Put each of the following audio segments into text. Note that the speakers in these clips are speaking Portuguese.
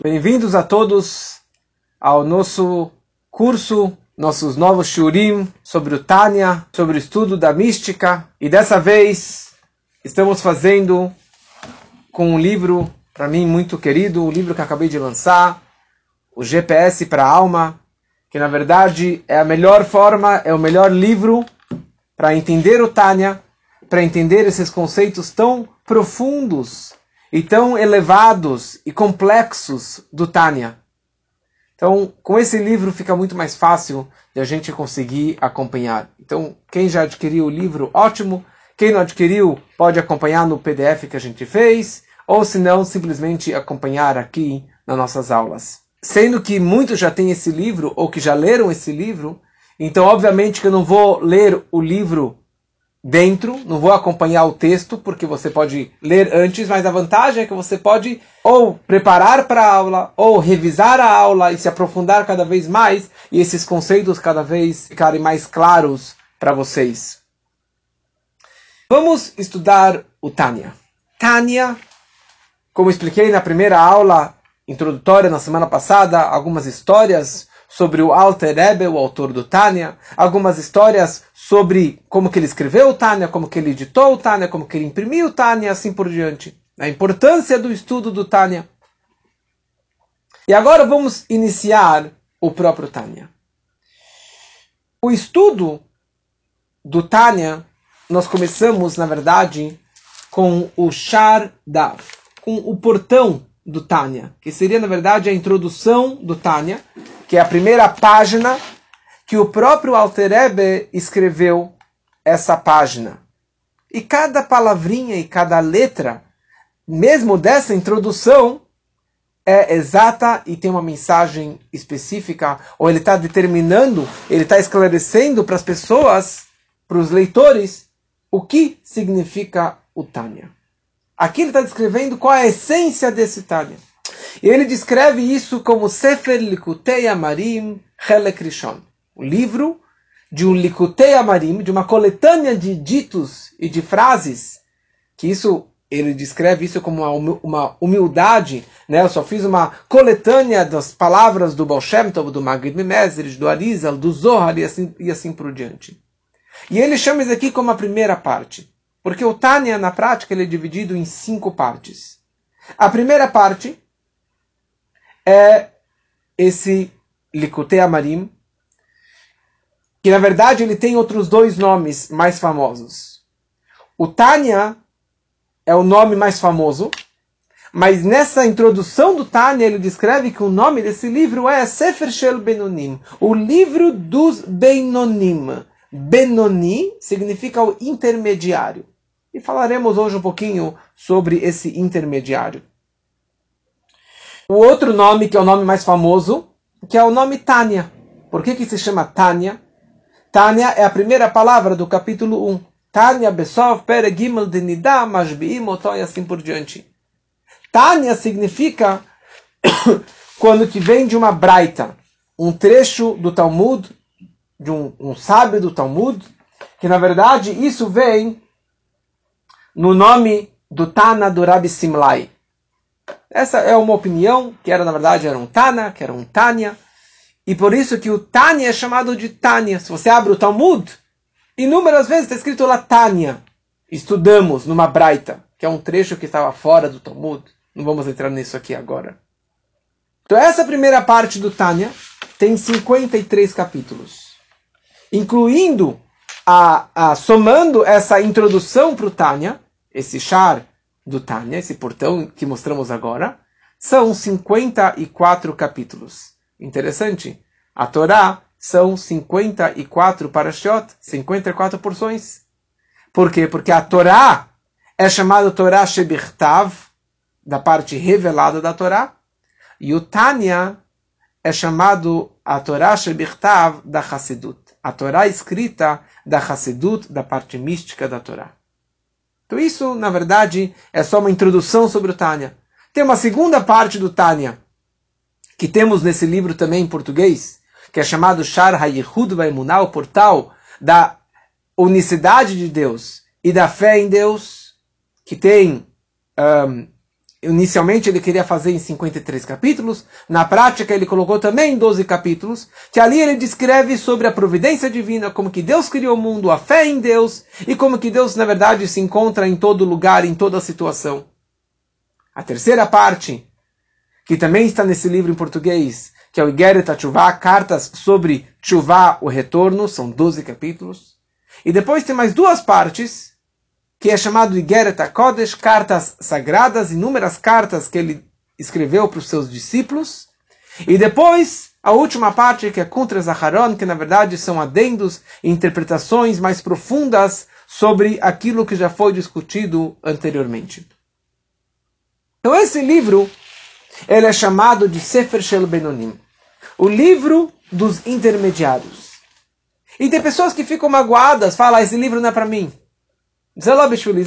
Bem-vindos a todos ao nosso curso, nossos novos shurim sobre o Tânia, sobre o estudo da mística. E dessa vez estamos fazendo com um livro, para mim, muito querido, o um livro que acabei de lançar, o GPS para a Alma, que na verdade é a melhor forma, é o melhor livro para entender o Tânia, para entender esses conceitos tão profundos e tão elevados e complexos do Tânia. Então, com esse livro fica muito mais fácil de a gente conseguir acompanhar. Então, quem já adquiriu o livro, ótimo. Quem não adquiriu, pode acompanhar no PDF que a gente fez, ou se não, simplesmente acompanhar aqui nas nossas aulas. Sendo que muitos já têm esse livro, ou que já leram esse livro, então, obviamente, que eu não vou ler o livro dentro, não vou acompanhar o texto, porque você pode ler antes, mas a vantagem é que você pode ou preparar para a aula, ou revisar a aula e se aprofundar cada vez mais, e esses conceitos cada vez ficarem mais claros para vocês. Vamos estudar o Tânia. Tânia, como expliquei na primeira aula introdutória na semana passada, algumas histórias sobre o Alter Rebbe, o autor do Tânia, algumas histórias sobre como que ele escreveu o Tânia, como que ele editou o Tânia, como que ele imprimiu o Tânia, assim por diante. A importância do estudo do Tânia. E agora vamos iniciar o próprio Tânia. O estudo do Tânia, nós começamos, na verdade, com o Shar Dav, com o portão do Tânia, que seria, na verdade, a introdução do Tânia, que é a primeira página que o próprio Alter Ebe escreveu essa página. E cada palavrinha e cada letra, mesmo dessa introdução, é exata e tem uma mensagem específica, ou ele está determinando, ele está esclarecendo para as pessoas, para os leitores, o que significa o Tânia. Aqui ele está descrevendo qual é a essência desse Tânia. E ele descreve isso como Sefer Likutei Amarim Helek. O livro de um Likutei Amarim, de uma coletânea de ditos e de frases, que isso ele descreve isso como uma humildade, né? Eu só fiz uma coletânea das palavras do Baal Shem Tov, do Magid Mimezres, do Arizal, do Zohar e assim, e assim por diante. E ele chama isso aqui como a primeira parte. Porque o Tânia, na prática, ele é dividido em cinco partes. A primeira parte é esse Likutei Amarim, que na verdade ele tem outros dois nomes mais famosos. O Tânia é o nome mais famoso, mas nessa introdução do Tânia ele descreve que o nome desse livro é Sefer Shel Benonim, o livro dos Benonim. Benoni significa o intermediário. E falaremos hoje um pouquinho sobre esse intermediário. O outro nome, que é o nome mais famoso, que é o nome Tânia. Por que, que se chama Tânia? Tânia é a primeira palavra do capítulo 1. Tânia Besov Peregimel de Nidá Mashbiim e assim por diante. Tânia significa quando que vem de uma braita, um trecho do Talmud, de um, um sábio do Talmud, que na verdade isso vem no nome do Tana do Rabi Simlai. Essa é uma opinião, que era na verdade era um Tana, que era um Tânia, e por isso que o Tânia é chamado de Tânia. Se você abre o Talmud, inúmeras vezes está escrito lá Tânia. Estudamos numa Braita, que é um trecho que estava fora do Talmud. Não vamos entrar nisso aqui agora. Então essa primeira parte do Tânia tem 53 capítulos, incluindo a, a somando essa introdução para o Tânia, esse char do Tânia, esse portão que mostramos agora, são 54 capítulos. Interessante. A Torá são 54 parashot, 54 porções. Por quê? Porque a Torá é chamada Torá Shebirtav, da parte revelada da Torá, e o Tânia é chamado a Torá Shebirtav da Hassidut, a Torá escrita da Hassidut, da parte mística da Torá. Então isso, na verdade, é só uma introdução sobre o Tânia. Tem uma segunda parte do Tânia, que temos nesse livro também em português, que é chamado Shar HaYehud Vaimunah, o portal da unicidade de Deus e da fé em Deus, que tem um, inicialmente ele queria fazer em 53 capítulos, na prática ele colocou também em 12 capítulos, que ali ele descreve sobre a providência divina, como que Deus criou o mundo, a fé em Deus, e como que Deus, na verdade, se encontra em todo lugar, em toda situação. A terceira parte, que também está nesse livro em português, que é o Igeret Chuvá, cartas sobre Chuvá, o retorno, são 12 capítulos. E depois tem mais duas partes, que é chamado Igeret HaKodesh, cartas sagradas, inúmeras cartas que ele escreveu para os seus discípulos. E depois, a última parte, que é Contra Zaharon, que na verdade são adendos e interpretações mais profundas sobre aquilo que já foi discutido anteriormente. Então esse livro, ele é chamado de Sefer Shel Benonim, o livro dos intermediários. E tem pessoas que ficam magoadas, falam, ah, esse livro não é para mim. Isso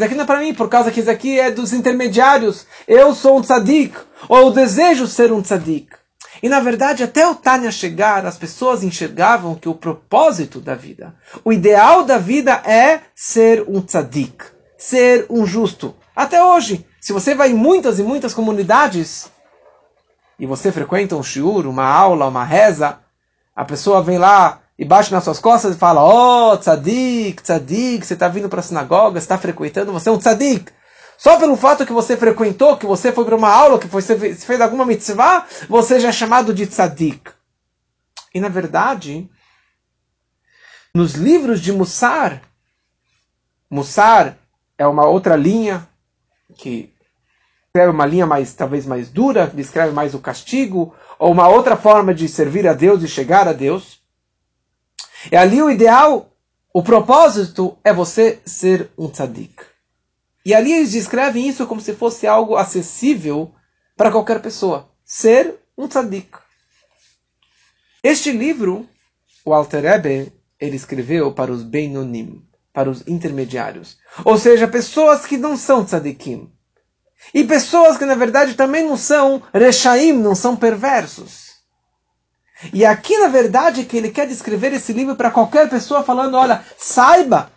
aqui não é para mim, por causa que isso aqui é dos intermediários. Eu sou um tzadik, ou eu desejo ser um tzadik. E na verdade, até o Tânia chegar, as pessoas enxergavam que o propósito da vida, o ideal da vida é ser um tzadik, ser um justo. Até hoje, se você vai em muitas e muitas comunidades e você frequenta um shiur, uma aula, uma reza, a pessoa vem lá e bate nas suas costas e fala: Oh, tzadik, tzadik, você está vindo para a sinagoga, está frequentando, você é um tzadik. Só pelo fato que você frequentou, que você foi para uma aula, que você fez alguma mitzvah, você já é chamado de tzadik. E na verdade, nos livros de Mussar, Mussar é uma outra linha que escreve uma linha mais talvez mais dura, descreve mais o castigo, ou uma outra forma de servir a Deus e chegar a Deus. E ali o ideal, o propósito é você ser um tzadik. E ali eles descrevem isso como se fosse algo acessível para qualquer pessoa. Ser um tzadik. Este livro, o Alter Rebbe, ele escreveu para os Beinonim, para os intermediários. Ou seja, pessoas que não são tzadikim. E pessoas que na verdade também não são rechaim, não são perversos. E aqui, na verdade, que ele quer descrever esse livro para qualquer pessoa, falando: olha, saiba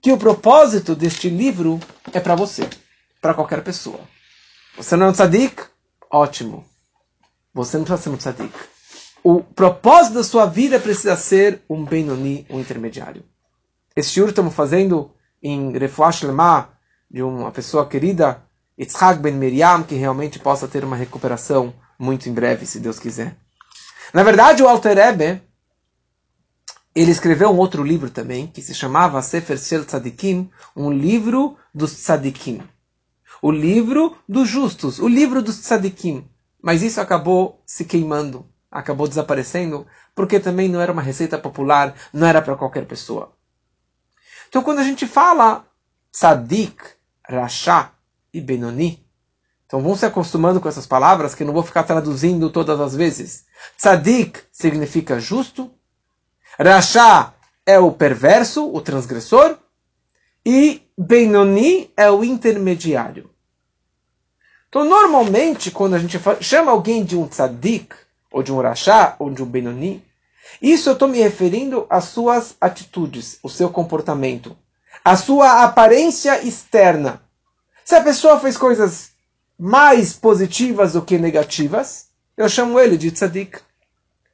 que o propósito deste livro é para você, para qualquer pessoa. Você não é um tzadik? Ótimo. Você não precisa ser um tzadik. O propósito da sua vida precisa ser um Benoni, um intermediário. Esse shiur estamos fazendo em Refuash Lema, de uma pessoa querida, Yitzhak Ben Miriam, que realmente possa ter uma recuperação muito em breve, se Deus quiser. Na verdade, o Alter Rebbe, ele escreveu um outro livro também, que se chamava Sefer Shel Tzadikim, um livro dos tzadikim. O livro dos justos, o livro dos tzadikim. Mas isso acabou se queimando, acabou desaparecendo, porque também não era uma receita popular, não era para qualquer pessoa. Então, quando a gente fala tzadik, rasha e benoni, então vão se acostumando com essas palavras que eu não vou ficar traduzindo todas as vezes. Tzadik significa justo. Rasha é o perverso, o transgressor. E Benoni é o intermediário. Então, normalmente, quando a gente chama alguém de um tzadik, ou de um rasha, ou de um Benoni, isso eu estou me referindo às suas atitudes, o seu comportamento, a sua aparência externa. Se a pessoa fez coisas mais positivas do que negativas, eu chamo ele de tzadik.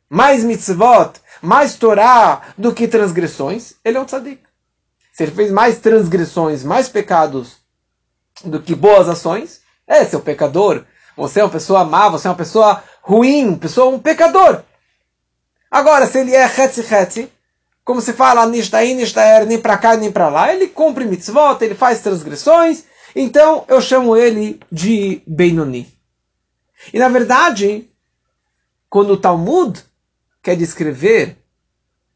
Mais mitzvot, mais Torá do que transgressões, ele é um tzadik. Se ele fez mais transgressões, mais pecados do que boas ações, é seu pecador. Você é uma pessoa má, você é uma pessoa ruim, pessoa um pecador. Agora, se ele é hetzi hetzi, como se fala, nishtaí, nishtaer, nem para cá, nem para lá, ele cumpre mitzvot, ele faz transgressões, então eu chamo ele de Benoni. E na verdade, quando o Talmud quer descrever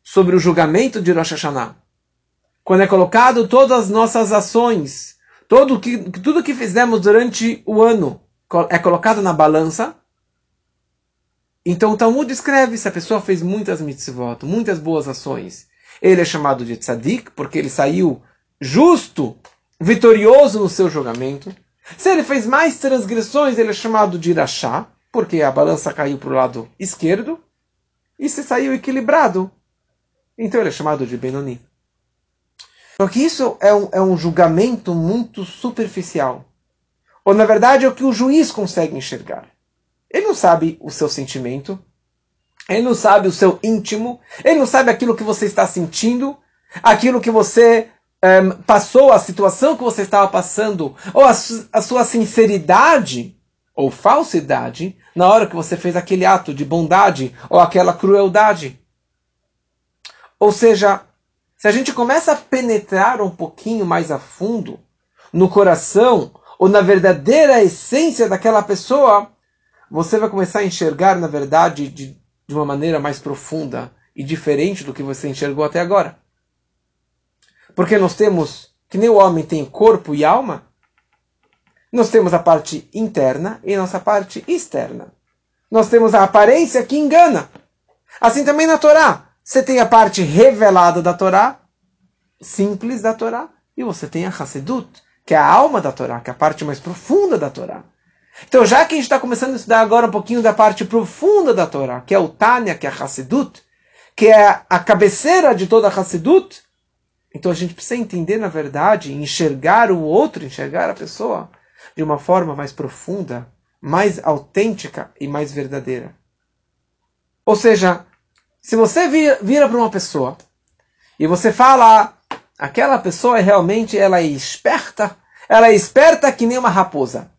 sobre o julgamento de Rosh Hashanah, quando é colocado todas as nossas ações, que, tudo que fizemos durante o ano é colocado na balança, então o Talmud descreve se a pessoa fez muitas mitzvot, muitas boas ações. Ele é chamado de tzadik, porque ele saiu justo vitorioso no seu julgamento. Se ele fez mais transgressões, ele é chamado de irachá, porque a balança caiu para o lado esquerdo. E se saiu equilibrado, então ele é chamado de Benoni. Só que isso é um, é um julgamento muito superficial. Ou na verdade é o que o juiz consegue enxergar. Ele não sabe o seu sentimento, ele não sabe o seu íntimo, ele não sabe aquilo que você está sentindo, aquilo que você um, passou, a situação que você estava passando, ou a, a sua sinceridade ou falsidade na hora que você fez aquele ato de bondade ou aquela crueldade. Ou seja, se a gente começa a penetrar um pouquinho mais a fundo no coração ou na verdadeira essência daquela pessoa, você vai começar a enxergar, na verdade, de, de uma maneira mais profunda e diferente do que você enxergou até agora. Porque nós temos, que nem o homem tem corpo e alma, nós temos a parte interna e nossa parte externa. Nós temos a aparência que engana. Assim também na Torá. Você tem a parte revelada da Torá, simples da Torá, e você tem a Hassedut, que é a alma da Torá, que é a parte mais profunda da Torá. Então, já que a gente está começando a estudar agora um pouquinho da parte profunda da Torá, que é o Tânia, que é a Hassedut, que é a cabeceira de toda a Hassedut, então a gente precisa entender, na verdade, enxergar o outro, enxergar a pessoa de uma forma mais profunda, mais autêntica e mais verdadeira. Ou seja, se você vira, vira para uma pessoa e você fala, aquela pessoa é realmente ela é esperta, ela é esperta que nem uma raposa.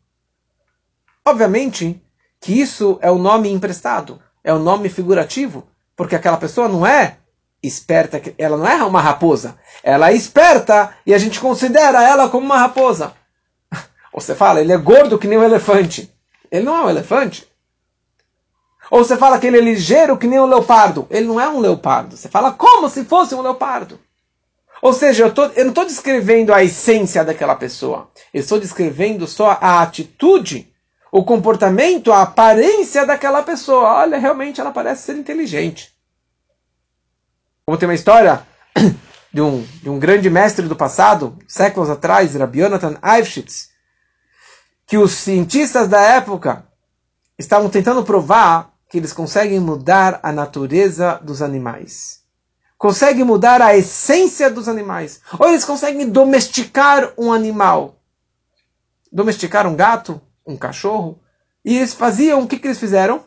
Obviamente que isso é o nome emprestado, é o nome figurativo, porque aquela pessoa não é esperta, ela não é uma raposa, ela é esperta e a gente considera ela como uma raposa. Você fala, ele é gordo que nem um elefante. Ele não é um elefante. Ou você fala que ele é ligeiro que nem um leopardo. Ele não é um leopardo. Você fala como se fosse um leopardo. Ou seja, eu, tô, eu não estou descrevendo a essência daquela pessoa. Eu estou descrevendo só a atitude o comportamento, a aparência daquela pessoa. Olha, realmente ela parece ser inteligente. Como tem uma história de um, de um grande mestre do passado, séculos atrás, Rabbi Yonatan Eifschitz, que os cientistas da época estavam tentando provar que eles conseguem mudar a natureza dos animais. Conseguem mudar a essência dos animais. Ou eles conseguem domesticar um animal. Domesticar um gato, um cachorro. E eles faziam, o que, que eles fizeram?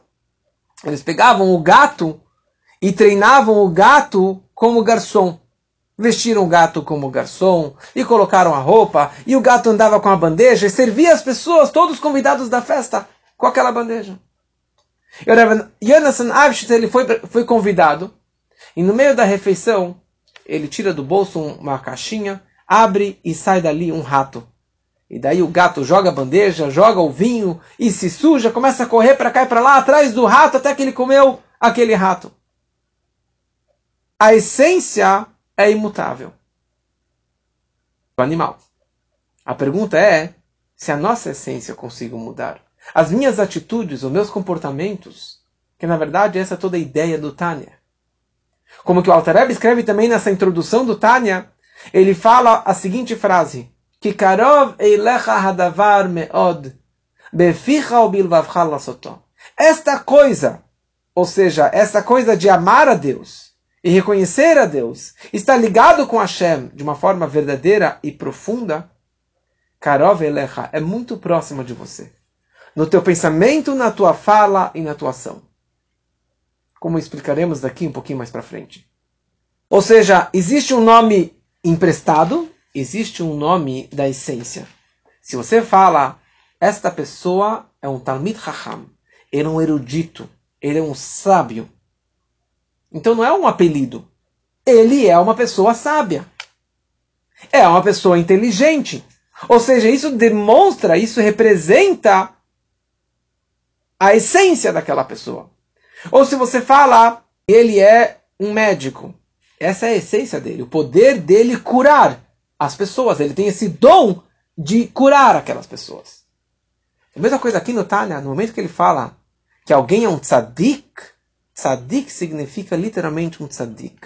Eles pegavam o gato e treinavam o gato como garçom. Vestiram o gato como garçom e colocaram a roupa, e o gato andava com a bandeja e servia as pessoas, todos os convidados da festa, com aquela bandeja. E Jonathan Avshit, ele foi, foi convidado, e no meio da refeição, ele tira do bolso uma caixinha, abre e sai dali um rato. E daí o gato joga a bandeja, joga o vinho e se suja, começa a correr para cá e para lá atrás do rato até que ele comeu aquele rato a essência é imutável do animal. A pergunta é se a nossa essência eu consigo mudar. As minhas atitudes, os meus comportamentos, que na verdade é essa é toda a ideia do Tânia. Como que o Altareb escreve também nessa introdução do Tânia, ele fala a seguinte frase: Que karov eilecha hadavar meod, beficha lasotó. Esta coisa, ou seja, esta coisa de amar a Deus, e reconhecer a Deus, está ligado com Hashem de uma forma verdadeira e profunda, Karov Elecha é muito próximo de você. No teu pensamento, na tua fala e na tua ação. Como explicaremos daqui um pouquinho mais para frente. Ou seja, existe um nome emprestado existe um nome da essência. Se você fala, esta pessoa é um Talmid Chacham, ele é um erudito, ele é um sábio. Então não é um apelido. Ele é uma pessoa sábia. É uma pessoa inteligente. Ou seja, isso demonstra, isso representa a essência daquela pessoa. Ou se você fala, ele é um médico. Essa é a essência dele, o poder dele curar as pessoas. Ele tem esse dom de curar aquelas pessoas. A mesma coisa aqui no Tânia, no momento que ele fala que alguém é um tzadik, tzadik significa literalmente um tzadik.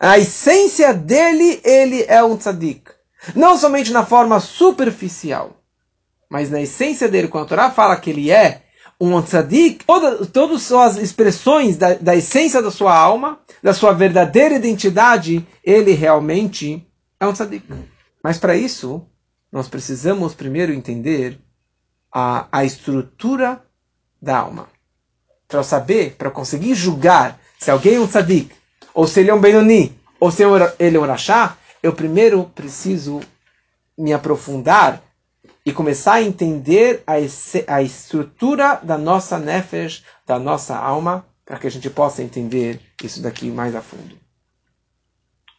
A essência dele, ele é um tzadik. Não somente na forma superficial, mas na essência dele, quando a Torá fala que ele é um tzadik, todas, suas expressões da, da essência da sua alma, da sua verdadeira identidade, ele realmente é um tzadik. Mas para isso, nós precisamos primeiro entender a, a estrutura da alma. Para eu saber, para conseguir julgar se alguém é um tzadik, ou se ele é um Benoni, ou se ele é um Rashá, eu primeiro preciso me aprofundar e começar a entender a, a estrutura da nossa nefesh, da nossa alma, para que a gente possa entender isso daqui mais a fundo.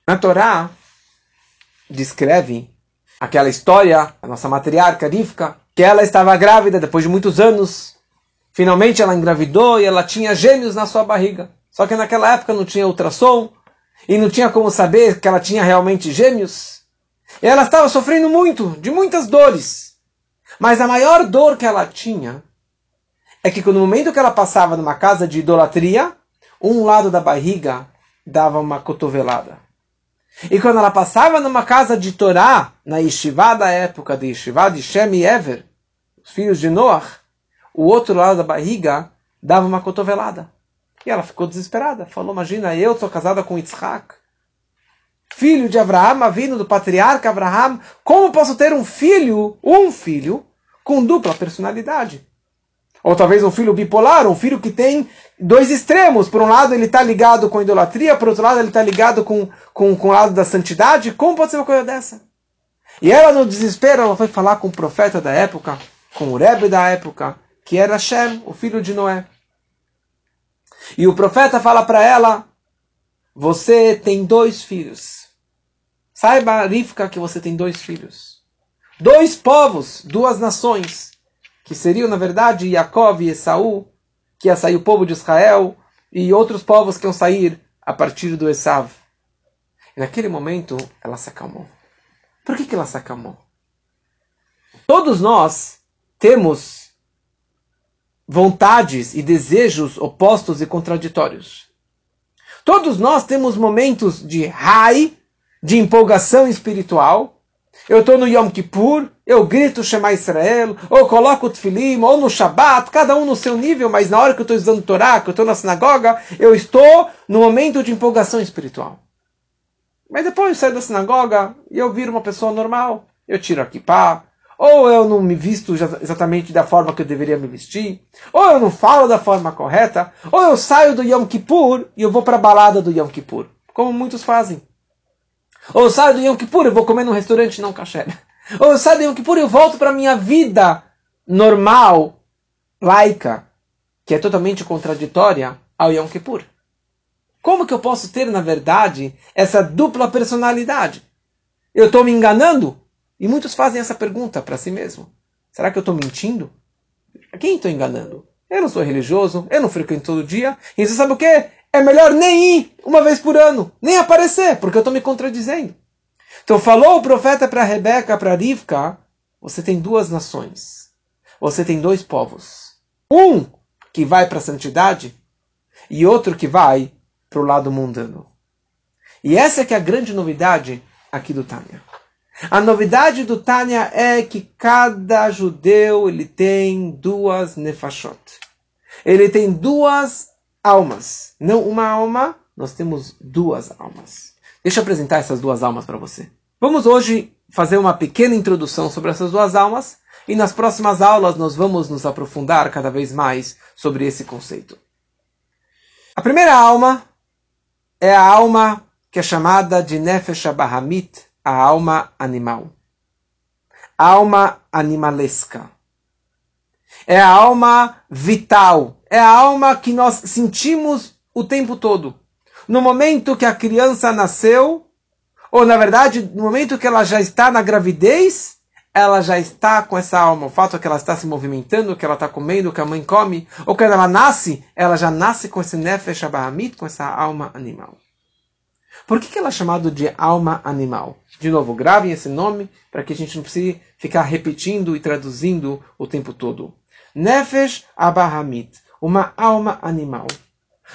Na Torá, descreve aquela história, a nossa matriarca Rivka, que ela estava grávida depois de muitos anos. Finalmente ela engravidou e ela tinha gêmeos na sua barriga. Só que naquela época não tinha ultrassom e não tinha como saber que ela tinha realmente gêmeos. E ela estava sofrendo muito, de muitas dores. Mas a maior dor que ela tinha é que no momento que ela passava numa casa de idolatria, um lado da barriga dava uma cotovelada. E quando ela passava numa casa de Torá, na Yeshiva da época de Yeshiva de Shem e Ever, os filhos de Noach, o outro lado da barriga dava uma cotovelada. E ela ficou desesperada. Falou, imagina, eu sou casada com Yitzhak, filho de Abraham, vindo do patriarca Abraham, como posso ter um filho, um filho, com dupla personalidade? Ou talvez um filho bipolar, um filho que tem dois extremos. Por um lado ele está ligado com a idolatria, por outro lado ele está ligado com, com, com o lado da santidade. Como pode ser uma coisa dessa? E ela, no desespero, ela foi falar com o profeta da época, com o Rebbe da época, que era Shem, o filho de Noé. E o profeta fala para ela: Você tem dois filhos. Saiba, Rifka, que você tem dois filhos. Dois povos, duas nações que seriam, na verdade, Yaakov e Esaú, que ia sair o povo de Israel, e outros povos que iam sair a partir do Esav. E naquele momento, ela se acalmou. Por que, que ela se acalmou? Todos nós temos vontades e desejos opostos e contraditórios. Todos nós temos momentos de high, de empolgação espiritual, eu estou no Yom Kippur, eu grito Shema Israel, ou coloco o Tfilim, ou no Shabbat, cada um no seu nível, mas na hora que eu estou estudando Torá, que eu estou na sinagoga, eu estou no momento de empolgação espiritual. Mas depois eu saio da sinagoga e eu viro uma pessoa normal. Eu tiro a kippah, ou eu não me visto exatamente da forma que eu deveria me vestir, ou eu não falo da forma correta, ou eu saio do Yom Kippur e eu vou para a balada do Yom Kippur, como muitos fazem. Ou eu saio do Yom Kippur e vou comer num restaurante não kasher. Ou eu saio do Yom Kippur e eu volto para minha vida normal, laica, que é totalmente contraditória ao Yom Kippur. Como que eu posso ter, na verdade, essa dupla personalidade? Eu estou me enganando? E muitos fazem essa pergunta para si mesmo. Será que eu estou mentindo? A quem estou enganando? Eu não sou religioso, eu não frequento todo dia. E você sabe o que? é melhor nem ir uma vez por ano, nem aparecer, porque eu estou me contradizendo. Então falou o profeta para Rebeca, para Rivka, você tem duas nações. Você tem dois povos. Um que vai para a santidade e outro que vai para o lado mundano. E essa é que é a grande novidade aqui do Tânia. A novidade do Tânia é que cada judeu ele tem duas nefashot. Ele tem duas almas. Não uma alma, nós temos duas almas. Deixa eu apresentar essas duas almas para você. Vamos hoje fazer uma pequena introdução sobre essas duas almas e nas próximas aulas nós vamos nos aprofundar cada vez mais sobre esse conceito. A primeira alma é a alma que é chamada de Nefesh Abahamit, a alma animal. Alma animalesca. É a alma vital, é a alma que nós sentimos o tempo todo. No momento que a criança nasceu, ou na verdade, no momento que ela já está na gravidez, ela já está com essa alma. O fato é que ela está se movimentando, que ela está comendo, que a mãe come, ou quando ela nasce, ela já nasce com esse nefesh abahamit, com essa alma animal. Por que, que ela é chamada de alma animal? De novo, gravem esse nome para que a gente não precise ficar repetindo e traduzindo o tempo todo. Nefesh abahamit uma alma animal.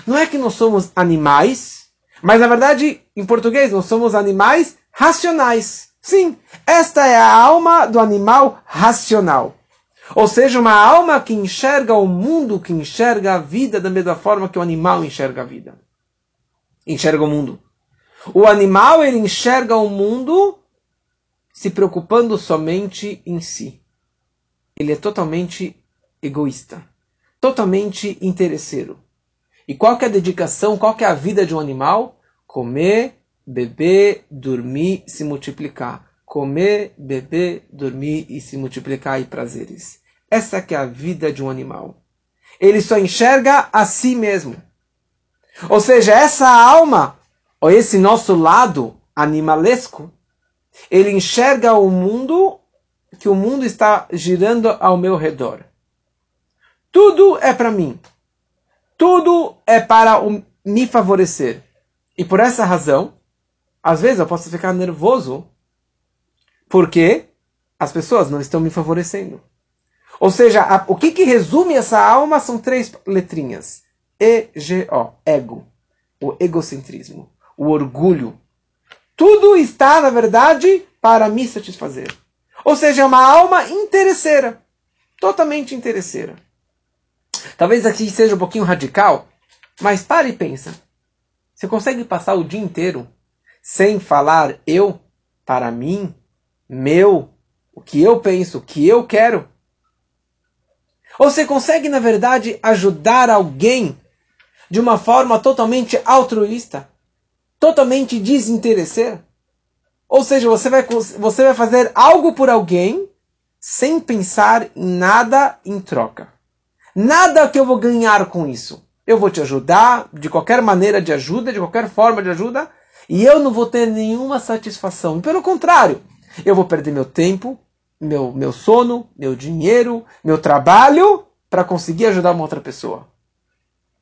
Não é que nós somos animais, mas na verdade, em português, nós somos animais racionais. Sim, esta é a alma do animal racional. Ou seja, uma alma que enxerga o mundo, que enxerga a vida da mesma forma que o animal enxerga a vida. Enxerga o mundo. O animal, ele enxerga o mundo se preocupando somente em si. ele é totalmente egoísta, totalmente interesseiro. E qual que é a dedicação, qual que é a vida de um animal? Comer, beber, dormir, se multiplicar. Comer, beber, dormir e se multiplicar e prazeres. Essa que é a vida de um animal. Ele só enxerga a si mesmo. Ou seja, essa alma, esse nosso lado animalesco, ele enxerga o mundo que o mundo está girando ao meu redor. Tudo é para mim. Tudo é para me favorecer. E por essa razão, às vezes eu posso ficar nervoso porque as pessoas não estão me favorecendo. Ou seja, a, o que, que resume essa alma são três letrinhas. E-G-O, ego. O egocentrismo, o orgulho. Tudo está, na verdade, para me satisfazer. Ou seja, é uma alma interesseira. Totalmente interesseira. Talvez aqui seja um pouquinho radical, mas pare e pensa. Você consegue passar o dia inteiro sem falar eu, para mim, meu, o que eu penso, o que eu quero? Ou você consegue, na verdade, ajudar alguém de uma forma totalmente altruísta, totalmente desinteresseira? Ou seja, você vai, você vai fazer algo por alguém sem pensar em nada em troca. Nada que eu vou ganhar com isso. Eu vou te ajudar de qualquer maneira de ajuda, de qualquer forma de ajuda, e eu não vou ter nenhuma satisfação. Pelo contrário, eu vou perder meu tempo, meu, meu sono, meu dinheiro, meu trabalho para conseguir ajudar uma outra pessoa.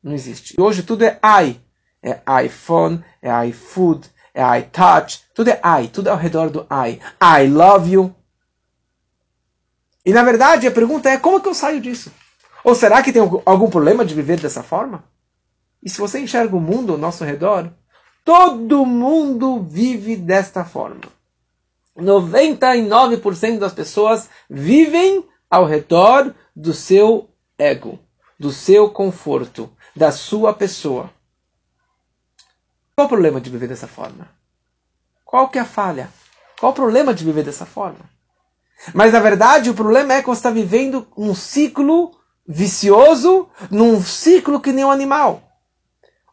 Não existe. Hoje tudo é i. É iPhone, é iFood, é iTouch, tudo é i, tudo é ao redor do i. I love you. E na verdade a pergunta é como que eu saio disso? Ou será que tem algum problema de viver dessa forma? E se você enxerga o mundo ao nosso redor, todo mundo vive desta forma. 99% das pessoas vivem ao redor do seu ego, do seu conforto, da sua pessoa. Qual o problema de viver dessa forma? Qual que é a falha? Qual o problema de viver dessa forma? Mas na verdade o problema é que você está vivendo um ciclo vicioso, num ciclo que nem um animal.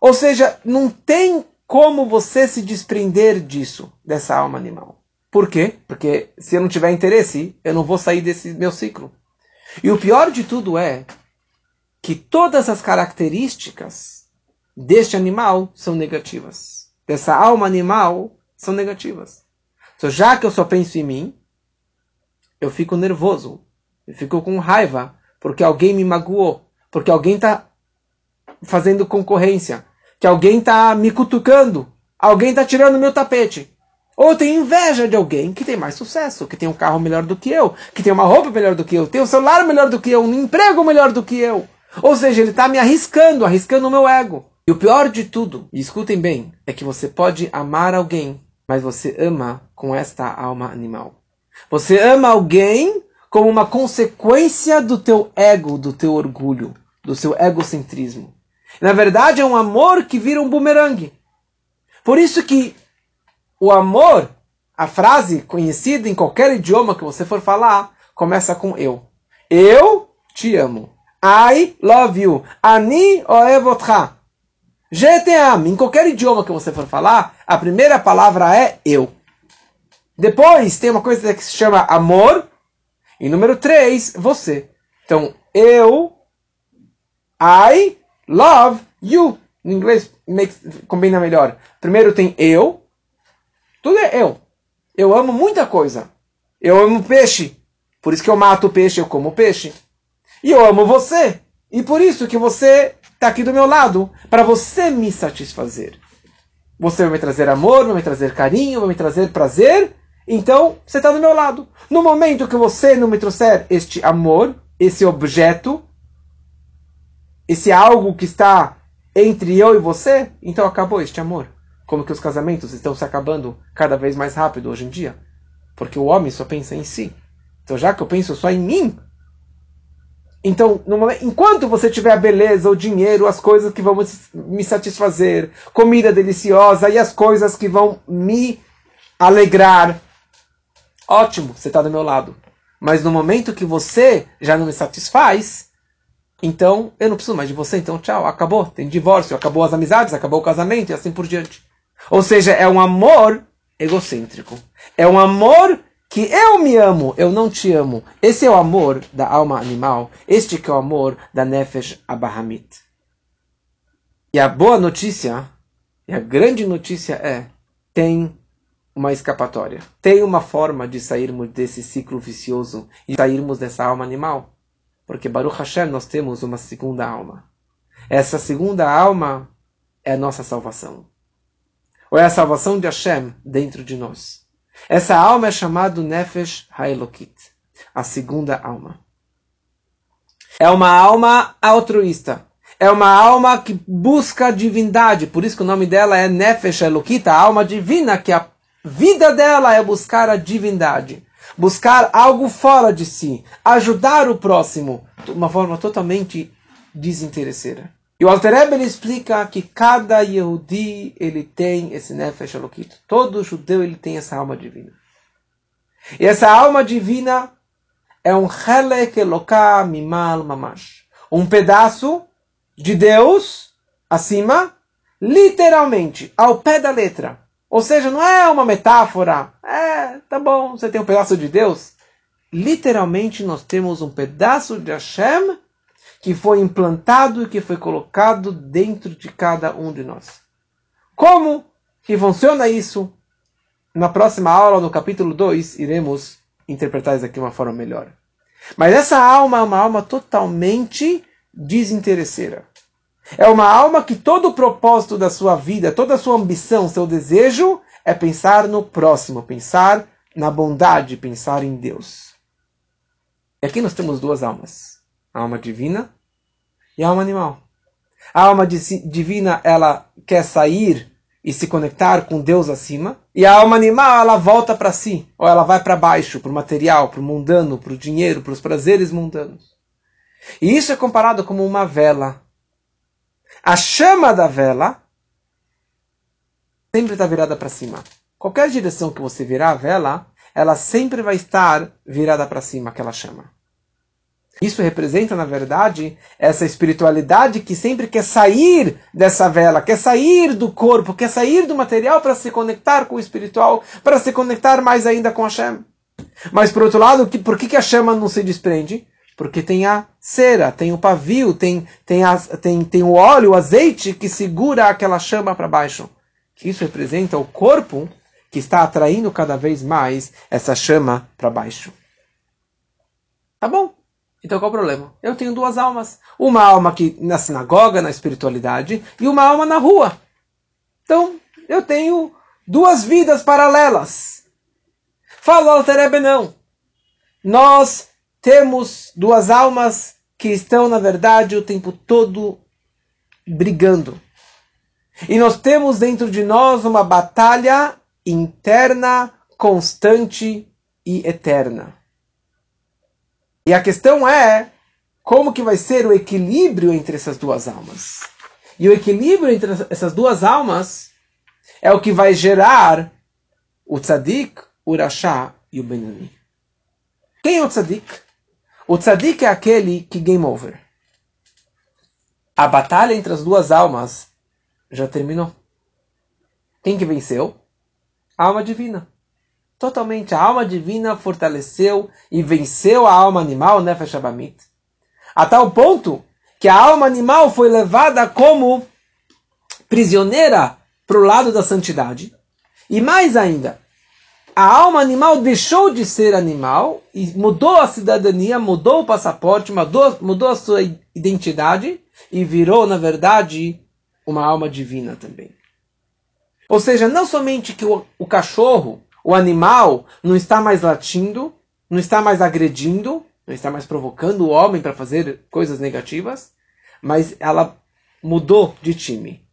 Ou seja, não tem como você se desprender disso, dessa alma animal. Por quê? Porque se eu não tiver interesse, eu não vou sair desse meu ciclo. E o pior de tudo é que todas as características deste animal são negativas. Dessa alma animal são negativas. Então, já que eu só penso em mim, eu fico nervoso, eu fico com raiva, porque alguém me magoou, porque alguém está fazendo concorrência, que alguém está me cutucando, alguém está tirando meu tapete. Ou tenho inveja de alguém que tem mais sucesso, que tem um carro melhor do que eu, que tem uma roupa melhor do que eu, tem um celular melhor do que eu, um emprego melhor do que eu. Ou seja, ele está me arriscando, arriscando o meu ego. E o pior de tudo, e escutem bem, é que você pode amar alguém, mas você ama com esta alma animal. Você ama alguém como uma consequência do teu ego, do teu orgulho, do seu egocentrismo. Na verdade, é um amor que vira um bumerangue. Por isso que o amor, a frase conhecida em qualquer idioma que você for falar, começa com eu. Eu te amo. I love you. Ani oevotcha. Amo. Em qualquer idioma que você for falar, a primeira palavra é eu. Depois tem uma coisa que se chama amor. E número três, você. Então, eu, I love you. Em inglês makes, combina melhor. Primeiro tem eu, tudo é eu. Eu amo muita coisa. Eu amo peixe. Por isso que eu mato peixe, eu como peixe. E eu amo você. E por isso que você está aqui do meu lado. Para você me satisfazer. Você vai me trazer amor, vai me trazer carinho, vai me trazer prazer. Então, você está do meu lado. No momento que você não me trouxer este amor, esse objeto, esse algo que está entre eu e você, então acabou este amor como que os casamentos estão se acabando cada vez mais rápido hoje em dia. Porque o homem só pensa em si. Então, já que eu penso só em mim, então, momento, enquanto você tiver a beleza, o dinheiro, as coisas que vão me satisfazer, comida deliciosa e as coisas que vão me alegrar, ótimo, você está do meu lado. Mas no momento que você já não me satisfaz, então eu não preciso mais de você, então tchau, acabou. Tem divórcio, acabou as amizades, acabou o casamento e assim por diante. Ou seja, é um amor egocêntrico. É um amor que eu me amo, eu não te amo. Esse é o amor da alma animal. Este que é o amor da Nefesh Abahamit. E a boa notícia, e a grande notícia é, tem uma escapatória. Tem uma forma de sairmos desse ciclo vicioso e sairmos dessa alma animal. Porque Baruch Hashem nós temos uma segunda alma. Essa segunda alma é a nossa salvação. Ou é a salvação de Hashem dentro de nós. Essa alma é chamada Nefesh Haelokit, a segunda alma. É uma alma altruísta. É uma alma que busca a divindade. Por isso que o nome dela é Nefesh Haelokit, a alma divina, que a vida dela é buscar a divindade. Buscar algo fora de si. Ajudar o próximo. De uma forma totalmente desinteresseira. E o Alter Rebbe, ele explica que cada Yehudi ele tem esse Nefesh Elokit. Todo judeu ele tem essa alma divina. E essa alma divina é um Helek Eloká Mimal Mamash. Um pedaço de Deus acima, literalmente, ao pé da letra. Ou seja, não é uma metáfora. É, tá bom, você tem um pedaço de Deus. Literalmente, nós temos um pedaço de Hashem que foi implantado e que foi colocado dentro de cada um de nós. Como que funciona isso? Na próxima aula, no capítulo 2, iremos interpretar isso aqui de uma forma melhor. Mas essa alma é uma alma totalmente desinteresseira. É uma alma que todo o propósito da sua vida, toda a sua ambição, seu desejo é pensar no próximo, pensar na bondade, pensar em Deus. E aqui nós temos duas almas a alma divina e alma animal. A alma divina, ela quer sair e se conectar com Deus acima, e a alma animal, ela volta para si, ou ela vai para baixo, para o material, para o mundano, para o dinheiro, para os prazeres mundanos. E isso é comparado como uma vela. A chama da vela sempre está virada para cima. Qualquer direção que você virar a vela, ela sempre vai estar virada para cima, aquela chama. Isso representa, na verdade, essa espiritualidade que sempre quer sair dessa vela, quer sair do corpo, quer sair do material para se conectar com o espiritual, para se conectar mais ainda com a Hashem. Mas, por outro lado, por que a chama não se desprende? Porque tem a cera, tem o pavio, tem, tem, a, tem, tem o óleo, o azeite que segura aquela chama para baixo. Isso representa o corpo que está atraindo cada vez mais essa chama para baixo. Tá bom? Então qual o problema? Eu tenho duas almas. Uma alma aqui na sinagoga, na espiritualidade, e uma alma na rua. Então, eu tenho duas vidas paralelas. Fala Alterebe não. Nós temos duas almas que estão, na verdade, o tempo todo brigando. E nós temos dentro de nós uma batalha interna, constante e eterna. E a questão é como que vai ser o equilíbrio entre essas duas almas. E o equilíbrio entre essas duas almas é o que vai gerar o tzadik, o rachá e o benoni. Quem é o tzadik? O tzadik é aquele que game over. A batalha entre as duas almas já terminou. Quem que venceu? A alma divina totalmente. A alma divina fortaleceu e venceu a alma animal, Nefesh Abamit. A tal ponto que a alma animal foi levada como prisioneira para o lado da santidade. E mais ainda, a alma animal deixou de ser animal e mudou a cidadania, mudou o passaporte, mudou, mudou a sua identidade e virou, na verdade, uma alma divina também. Ou seja, não somente que o, o cachorro o animal não está mais latindo, não está mais agredindo, não está mais provocando o homem para fazer coisas negativas, mas ela mudou de time.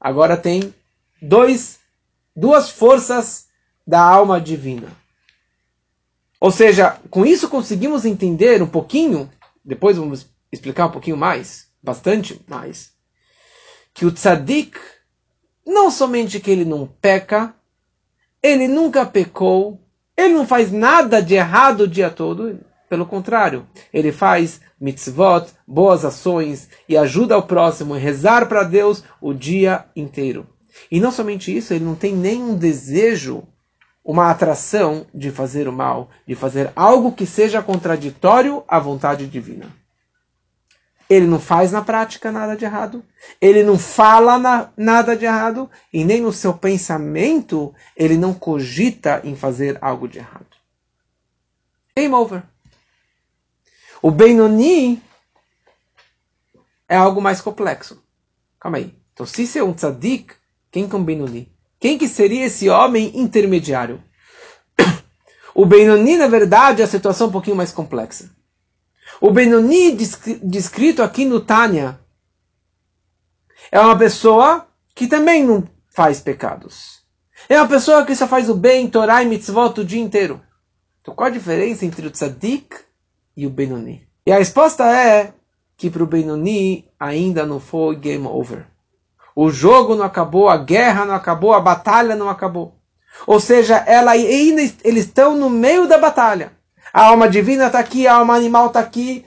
Agora tem dois, duas forças da alma divina. Ou seja, com isso conseguimos entender um pouquinho, depois vamos explicar um pouquinho mais, bastante mais, que o tzadik, não somente que ele não peca, ele nunca pecou, ele não faz nada de errado o dia todo, pelo contrário, ele faz mitzvot, boas ações e ajuda o próximo rezar para Deus o dia inteiro. E não somente isso, ele não tem nenhum desejo, uma atração de fazer o mal, de fazer algo que seja contraditório à vontade divina. Ele não faz na prática nada de errado, ele não fala na, nada de errado, e nem no seu pensamento ele não cogita em fazer algo de errado. Game over. O Benoni é algo mais complexo. Calma aí. Então, se isso é um tzadik, quem que é um Benoni? Quem que seria esse homem intermediário? O Benoni, na verdade, é a situação um pouquinho mais complexa. O Benoni, descrito aqui no Tânia, é uma pessoa que também não faz pecados. É uma pessoa que só faz o bem, Torah e mitzvot o dia inteiro. Então qual a diferença entre o tzadik e o Benoni? E a resposta é que para o Benoni ainda não foi game over. O jogo não acabou, a guerra não acabou, a batalha não acabou. Ou seja, ela eles estão no meio da batalha. A alma divina está aqui, a alma animal está aqui.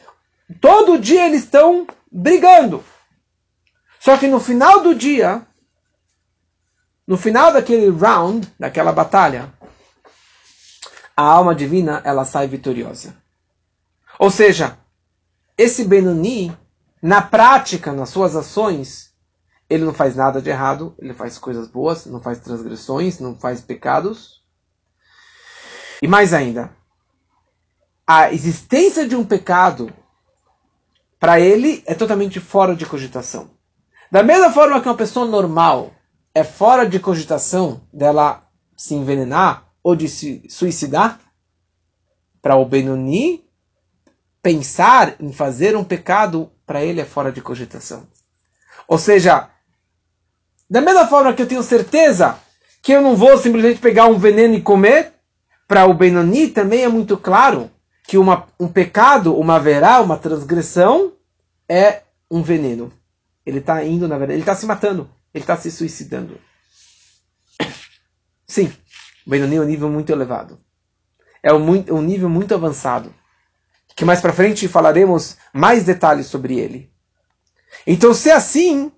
Todo dia eles estão brigando. Só que no final do dia, no final daquele round, daquela batalha, a alma divina ela sai vitoriosa. Ou seja, esse Benoni, na prática, nas suas ações, ele não faz nada de errado, ele faz coisas boas, não faz transgressões, não faz pecados. E mais ainda, a existência de um pecado, para ele, é totalmente fora de cogitação. Da mesma forma que uma pessoa normal é fora de cogitação dela se envenenar ou de se suicidar, para o Benoni, pensar em fazer um pecado, para ele é fora de cogitação. Ou seja, da mesma forma que eu tenho certeza que eu não vou simplesmente pegar um veneno e comer, para o Benoni também é muito claro que uma, um pecado, uma verá, uma transgressão, é um veneno. Ele está indo, na verdade, ele está se matando, ele está se suicidando. Sim, o Benoni é um nível muito elevado. É um, um nível muito avançado. Que mais para frente falaremos mais detalhes sobre ele. Então, se é assim,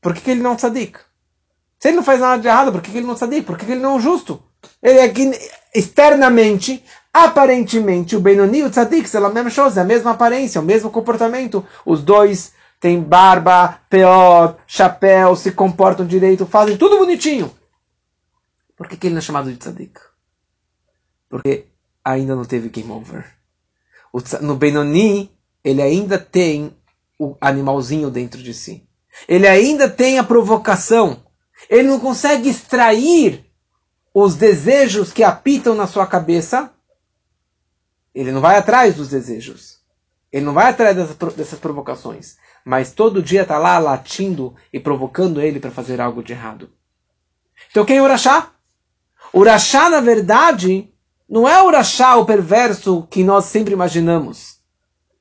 por que, que ele não é tzadik? Se ele não faz nada de errado, por que, que ele não é tzadik? Por que, que ele não é justo? Ele é que externamente, aparentemente, o Benoni e o tzadik são a mesma coisa, a mesma aparência, o mesmo comportamento. Os dois têm barba, peor, chapéu, se comportam direito, fazem tudo bonitinho. Por que, que ele não é chamado de tzadik? Porque ainda não teve game over. No Benoni, ele ainda tem o animalzinho dentro de si. Ele ainda tem a provocação. Ele não consegue extrair os desejos que apitam na sua cabeça. Ele não vai atrás dos desejos. Ele não vai atrás dessas, dessas provocações. Mas todo dia está lá latindo e provocando ele para fazer algo de errado. Então quem é Urachá? Urachá, na verdade, não é Urachá, o perverso que nós sempre imaginamos.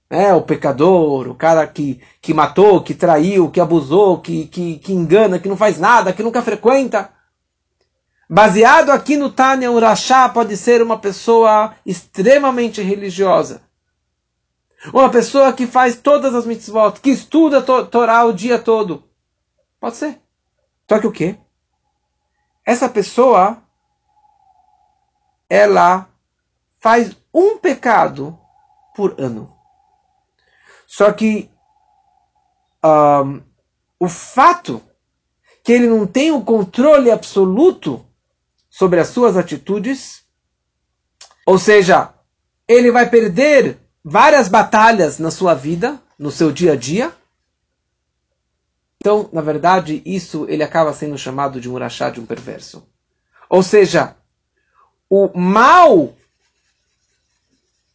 É o pecador, o cara que, que matou, que traiu, que abusou, que, que, que engana, que não faz nada, que nunca frequenta. Baseado aqui no Tânia, o pode ser uma pessoa extremamente religiosa. Uma pessoa que faz todas as mitzvot, que estuda a Torá o dia todo. Pode ser. Só que o quê? Essa pessoa ela faz um pecado por ano. Só que um, o fato que ele não tem o controle absoluto sobre as suas atitudes, ou seja, ele vai perder várias batalhas na sua vida, no seu dia a dia. Então, na verdade, isso ele acaba sendo chamado de um urachá, de um perverso. Ou seja, o mal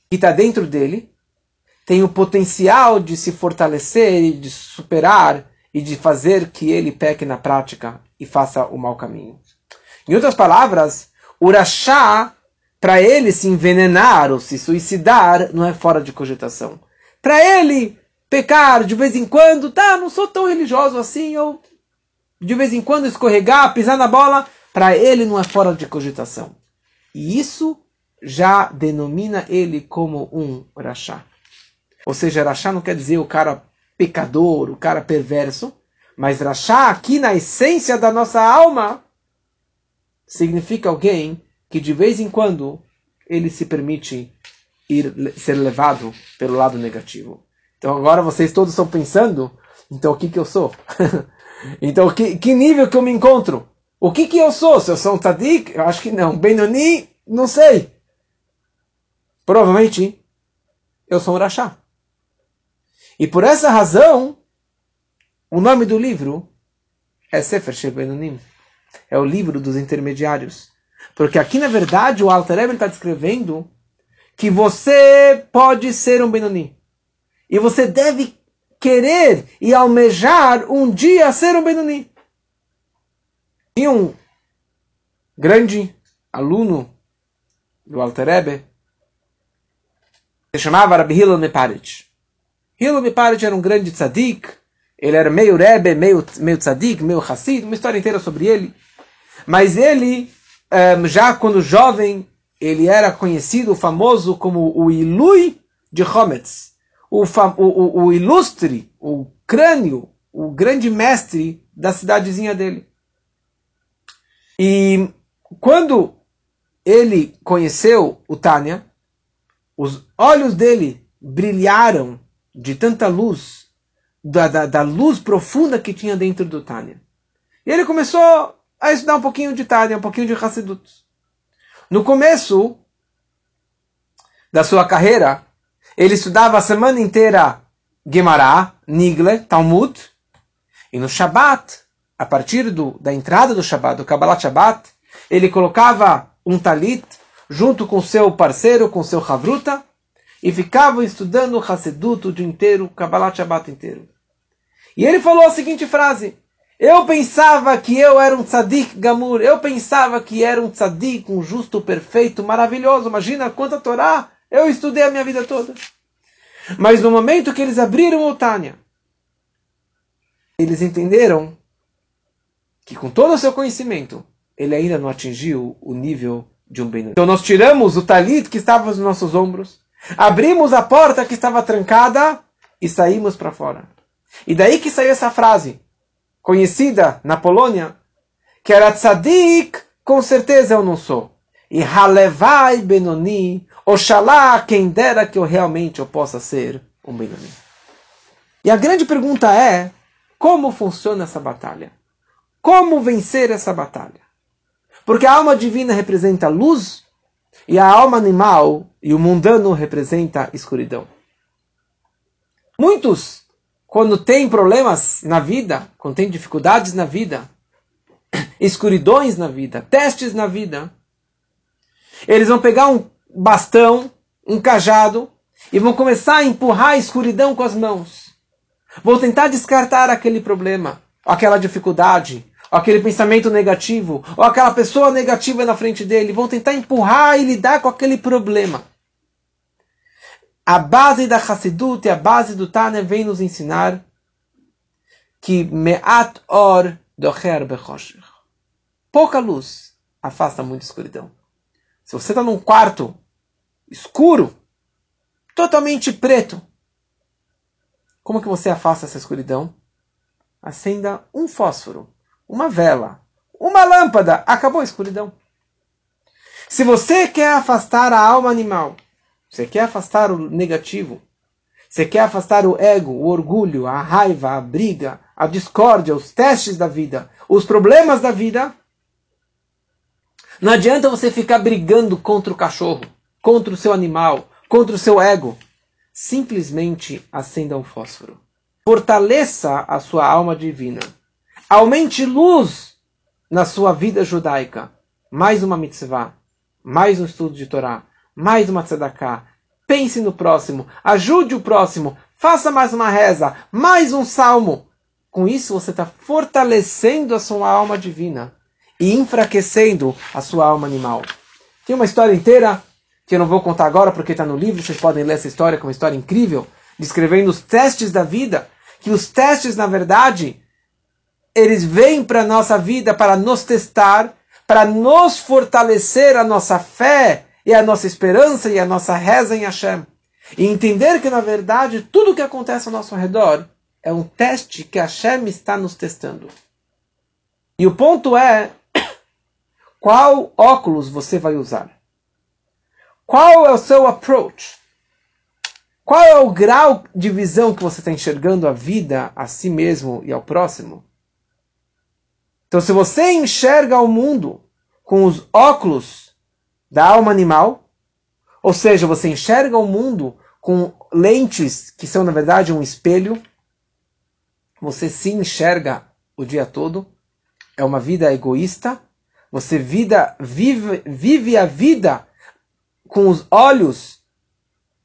que está dentro dele tem o potencial de se fortalecer e de superar e de fazer que ele peque na prática e faça o mau caminho. Em outras palavras, o rachá, para ele se envenenar ou se suicidar, não é fora de cogitação. Para ele pecar de vez em quando, tá, não sou tão religioso assim, ou de vez em quando escorregar, pisar na bola, para ele não é fora de cogitação. E isso já denomina ele como um Rashá. Ou seja, Rashá não quer dizer o cara pecador, o cara perverso, mas Rashá, aqui na essência da nossa alma, significa alguém que de vez em quando ele se permite ir ser levado pelo lado negativo. Então agora vocês todos estão pensando, então o que que eu sou? então que, que nível que eu me encontro? O que que eu sou? Se eu sou um tzadik? Eu acho que não. Benoni? Não sei. Provavelmente eu sou um rachá. E por essa razão, o nome do livro é Sefer Shebenonim. É o livro dos intermediários. Porque aqui, na verdade, o Alter está descrevendo que você pode ser um Benoni. E você deve querer e almejar um dia ser um Benoni. Tinha um grande aluno do Alter se chamava Rabbi Hillel Meparit. Hillel Meparit era um grande tzadik, ele era meio Rebbe, meio, meio tzadik, meio Hassid, uma história inteira sobre ele. Mas ele um, já quando jovem, ele era conhecido, famoso como o Ilui de Hometz, o, o, o ilustre, o crânio, o grande mestre da cidadezinha dele. E quando ele conheceu o Tânia, os olhos dele brilharam de tanta luz, da, da, da luz profunda que tinha dentro do Tânia. E ele começou a estudar um pouquinho de Tânia, um pouquinho de Hassidut. No começo da sua carreira, ele estudava a semana inteira Gemara, Nigle, Talmud, e no Shabat, a partir do, da entrada do Shabat, do Kabbalat Shabat, ele colocava um talit junto com seu parceiro, com seu Havruta, e ficava estudando Hassidut o dia inteiro, Kabbalat Shabbat inteiro. E ele falou a seguinte frase: eu pensava que eu era um tzadik gamur. Eu pensava que era um tzadik, um justo perfeito, maravilhoso. Imagina quanta Torá eu estudei a minha vida toda. Mas no momento que eles abriram o Tânia, eles entenderam que com todo o seu conhecimento, ele ainda não atingiu o nível de um Benoni. Então nós tiramos o talit que estava nos nossos ombros, abrimos a porta que estava trancada e saímos para fora. E daí que saiu essa frase conhecida na Polônia, que era tzadik, com certeza eu não sou. E halevai benoni, oxalá quem dera que eu realmente eu possa ser um benoni. E a grande pergunta é, como funciona essa batalha? Como vencer essa batalha? Porque a alma divina representa luz e a alma animal e o mundano representa escuridão. Muitos quando tem problemas na vida, quando tem dificuldades na vida, escuridões na vida, testes na vida, eles vão pegar um bastão, um cajado e vão começar a empurrar a escuridão com as mãos. Vão tentar descartar aquele problema, aquela dificuldade, aquele pensamento negativo, ou aquela pessoa negativa na frente dele. Vão tentar empurrar e lidar com aquele problema. A base da Hassidut e a base do Tânia vem nos ensinar que me'at or docher bechoshech. Pouca luz afasta muita escuridão. Se você está num quarto escuro, totalmente preto, como que você afasta essa escuridão? Acenda um fósforo, uma vela, uma lâmpada, acabou a escuridão. Se você quer afastar a alma animal você quer afastar o negativo. Você quer afastar o ego, o orgulho, a raiva, a briga, a discórdia, os testes da vida, os problemas da vida. Não adianta você ficar brigando contra o cachorro, contra o seu animal, contra o seu ego. Simplesmente acenda um fósforo. Fortaleça a sua alma divina. Aumente luz na sua vida judaica. Mais uma mitzvah, mais um estudo de Torá, mais uma tzedakah. Pense no próximo, ajude o próximo, faça mais uma reza, mais um salmo. Com isso você está fortalecendo a sua alma divina e enfraquecendo a sua alma animal. Tem uma história inteira que eu não vou contar agora porque está no livro, vocês podem ler essa história, que é uma história incrível, descrevendo os testes da vida, que os testes, na verdade, eles vêm para a nossa vida para nos testar, para nos fortalecer a nossa fé e a nossa esperança e a nossa reza em Hashem. E entender que, na verdade, tudo que acontece ao nosso redor é um teste que Hashem está nos testando. E o ponto é qual óculos você vai usar. Qual é o seu approach? Qual é o grau de visão que você está enxergando a vida, a si mesmo e ao próximo? Então, se você enxerga o mundo com os óculos da alma animal, ou seja, você enxerga o mundo com lentes que são, na verdade, um espelho, você se enxerga o dia todo, é uma vida egoísta, você vida, vive, vive a vida com os olhos,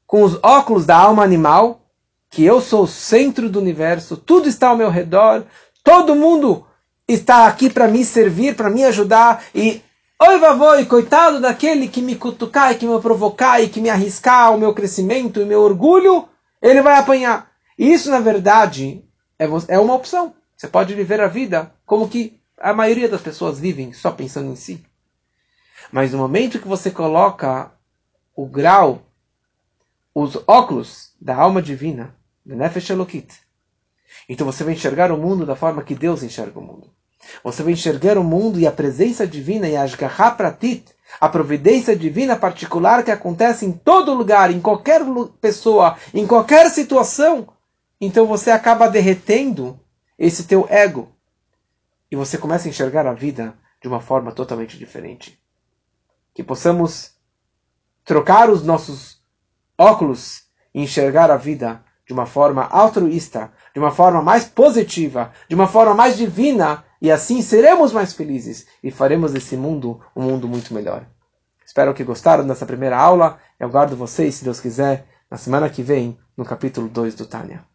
com os óculos da alma animal, que eu sou o centro do universo, tudo está ao meu redor, todo mundo está aqui para me servir, para me ajudar, e oi vavoi, coitado daquele que me cutucar e que me provocar e que me arriscar o meu crescimento e meu orgulho, ele vai apanhar. E isso, na verdade, é, é uma opção. Você pode viver a vida como que a maioria das pessoas vivem, só pensando em si. Mas no momento que você coloca o grau, os óculos da alma divina, da Nefesh Elokit. Então você vai enxergar o mundo da forma que Deus enxerga o mundo. Você vai enxergar o mundo e a presença divina e a Pratit, a providência divina particular que acontece em todo lugar, em qualquer pessoa, em qualquer situação. Então você acaba derretendo esse teu ego. E você começa a enxergar a vida de uma forma totalmente diferente. Que possamos trocar os nossos óculos e enxergar a vida de uma forma altruísta, de uma forma mais positiva, de uma forma mais divina, e assim seremos mais felizes e faremos desse mundo um mundo muito melhor. Espero que gostaram dessa primeira aula. Eu aguardo vocês, se Deus quiser, na semana que vem, no capítulo 2 do Tânia.